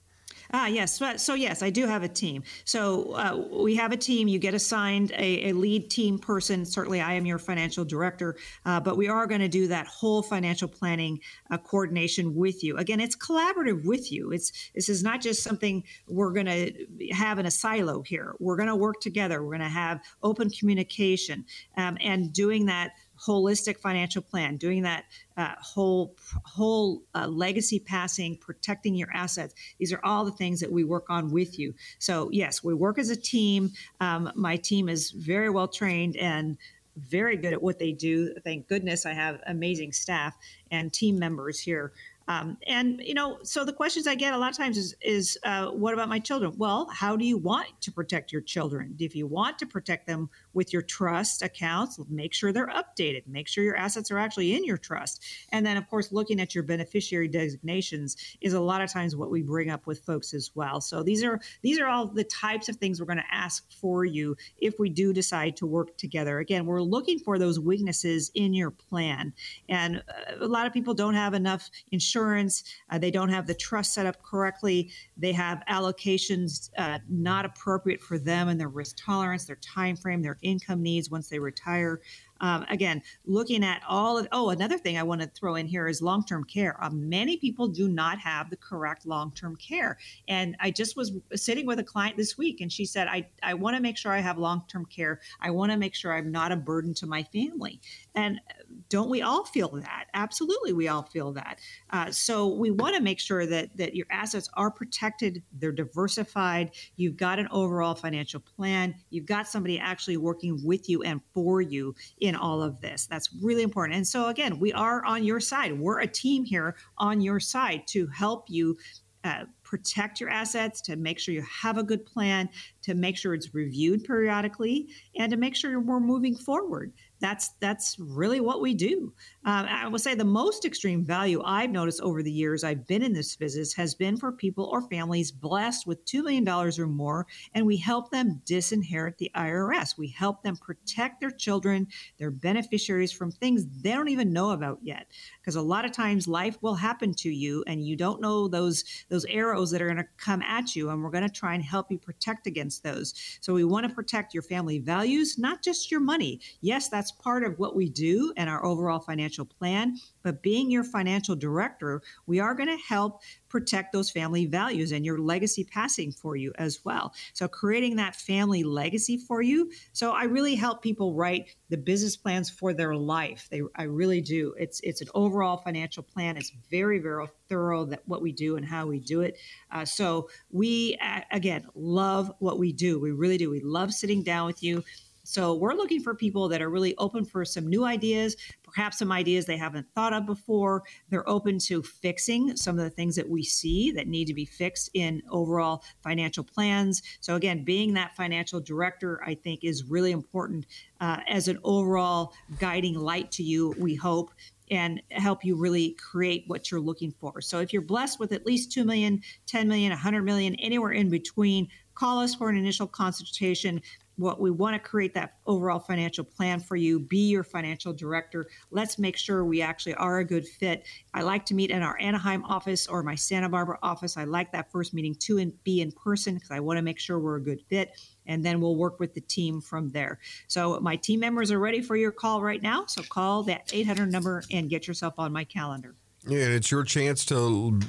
Ah, yes. So, yes, I do have a team. So, uh, we have a team. You get assigned a, a, lead team person. Certainly, I am your financial director, uh, but we are going to do that whole financial planning uh, coordination with you. Again, it's collaborative with you. It's This is not just something we're going to have in a silo here. We're going to work together. We're going to have open communication um, and doing that holistic financial plan, doing that uh, whole whole uh, legacy passing, protecting your assets. These are all the things that we work on with you. So yes, we work as a team. Um, my team is very well trained and very good at what they do. Thank goodness I have amazing staff and team members here um, and you know, so the questions I get a lot of times is, is uh, what about my children? Well, how do you want to protect your children? If you want to protect them with your trust accounts, make sure they're updated. Make sure your assets are actually in your trust. And then, of course, looking at your beneficiary designations is a lot of times what we bring up with folks as well. So these are these are all the types of things we're going to ask for you if we do decide to work together. Again, we're looking for those weaknesses in your plan, and uh, a lot of people don't have enough insurance insurance. Uh, they don't have the trust set up correctly. They have allocations uh, not appropriate for them and their risk tolerance, their time frame, their income needs once they retire. Um, again, looking at all of, oh, another thing I want to throw in here is long term care. Uh, many people do not have the correct long term care. And I just was sitting with a client this week and she said, I, I want to make sure I have long term care. I want to make sure I'm not a burden to my family. And don't we all feel that? Absolutely, we all feel that. Uh, so we want to make sure that that your assets are protected, they're diversified. You've got an overall financial plan. You've got somebody actually working with you and for you in all of this. That's really important. And so, again, we are on your side. We're a team here on your side to help you. Uh, protect your assets, to make sure you have a good plan, to make sure it's reviewed periodically, and to make sure we're moving forward that's that's really what we do. Um, I will say the most extreme value I've noticed over the years I've been in this business has been for people or families blessed with two million dollars or more, and we help them disinherit the IRS. We help them protect their children, their beneficiaries from things they don't even know about yet. Because a lot of times life will happen to you, and you don't know those those arrows arrows that are going to come at you, and we're going to try and help you protect against those. So we want to protect your family values, not just your money. Yes, that's part of what we do and our overall financial plan, but being your financial director, we are going to help protect those family values and your legacy passing for you as well. So creating that family legacy for you. So I really help people write the business plans for their life. They I really do. It's it's an overall financial plan. It's very very thorough that what we do and how we do it. Uh, so we uh, again love what we do. We really do. We love sitting down with you so we're looking for people that are really open for some new ideas, perhaps some ideas they haven't thought of before. They're open to fixing some of the things that we see that need to be fixed in overall financial plans. So again, being that financial director, I think, is really important uh, as an overall guiding light to you. We hope and help you really create what you're looking for. So if you're blessed with at least 2 million, 10 million, 100 million, anywhere in between, call us for an initial consultation what we want to create that overall financial plan for you. Be your financial director. Let's make sure we actually are a good fit. I like to meet in our anaheim office or my santa barbara office. I like that first meeting to and be in person because i want to make sure we're a good fit and then we'll work with the team from there. So my team members are ready for your call right now so call that 800 number and get yourself on my calendar yeah, it's your chance to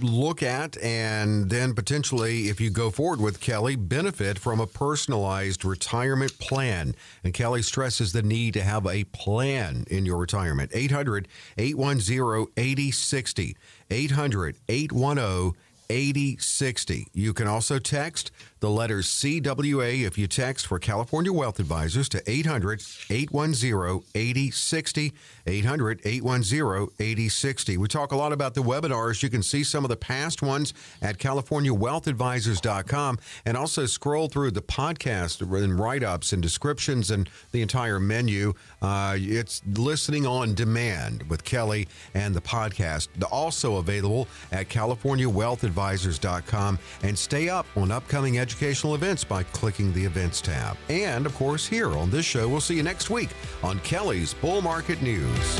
look at and then potentially, if you go forward with Kelley, benefit from a personalized retirement plan. And Kelley stresses the need to have a plan in your retirement. 800 810 8060. 800 810 8060. You can also text the letters CWA if you text for California Wealth Advisors to 800 810 8060. 800 810 8060. We talk a lot about the webinars. You can see some of the past ones at CaliforniaWealthAdvisors.com and also scroll through the podcast and write ups and descriptions and the entire menu. Uh, it's listening on demand with Kelley and the podcast. Also available at CaliforniaWealthAdvisors.com and stay up on upcoming education educational events by clicking the events tab. And of course, here on this show, we'll see you next week on Kelley's Bull Market News.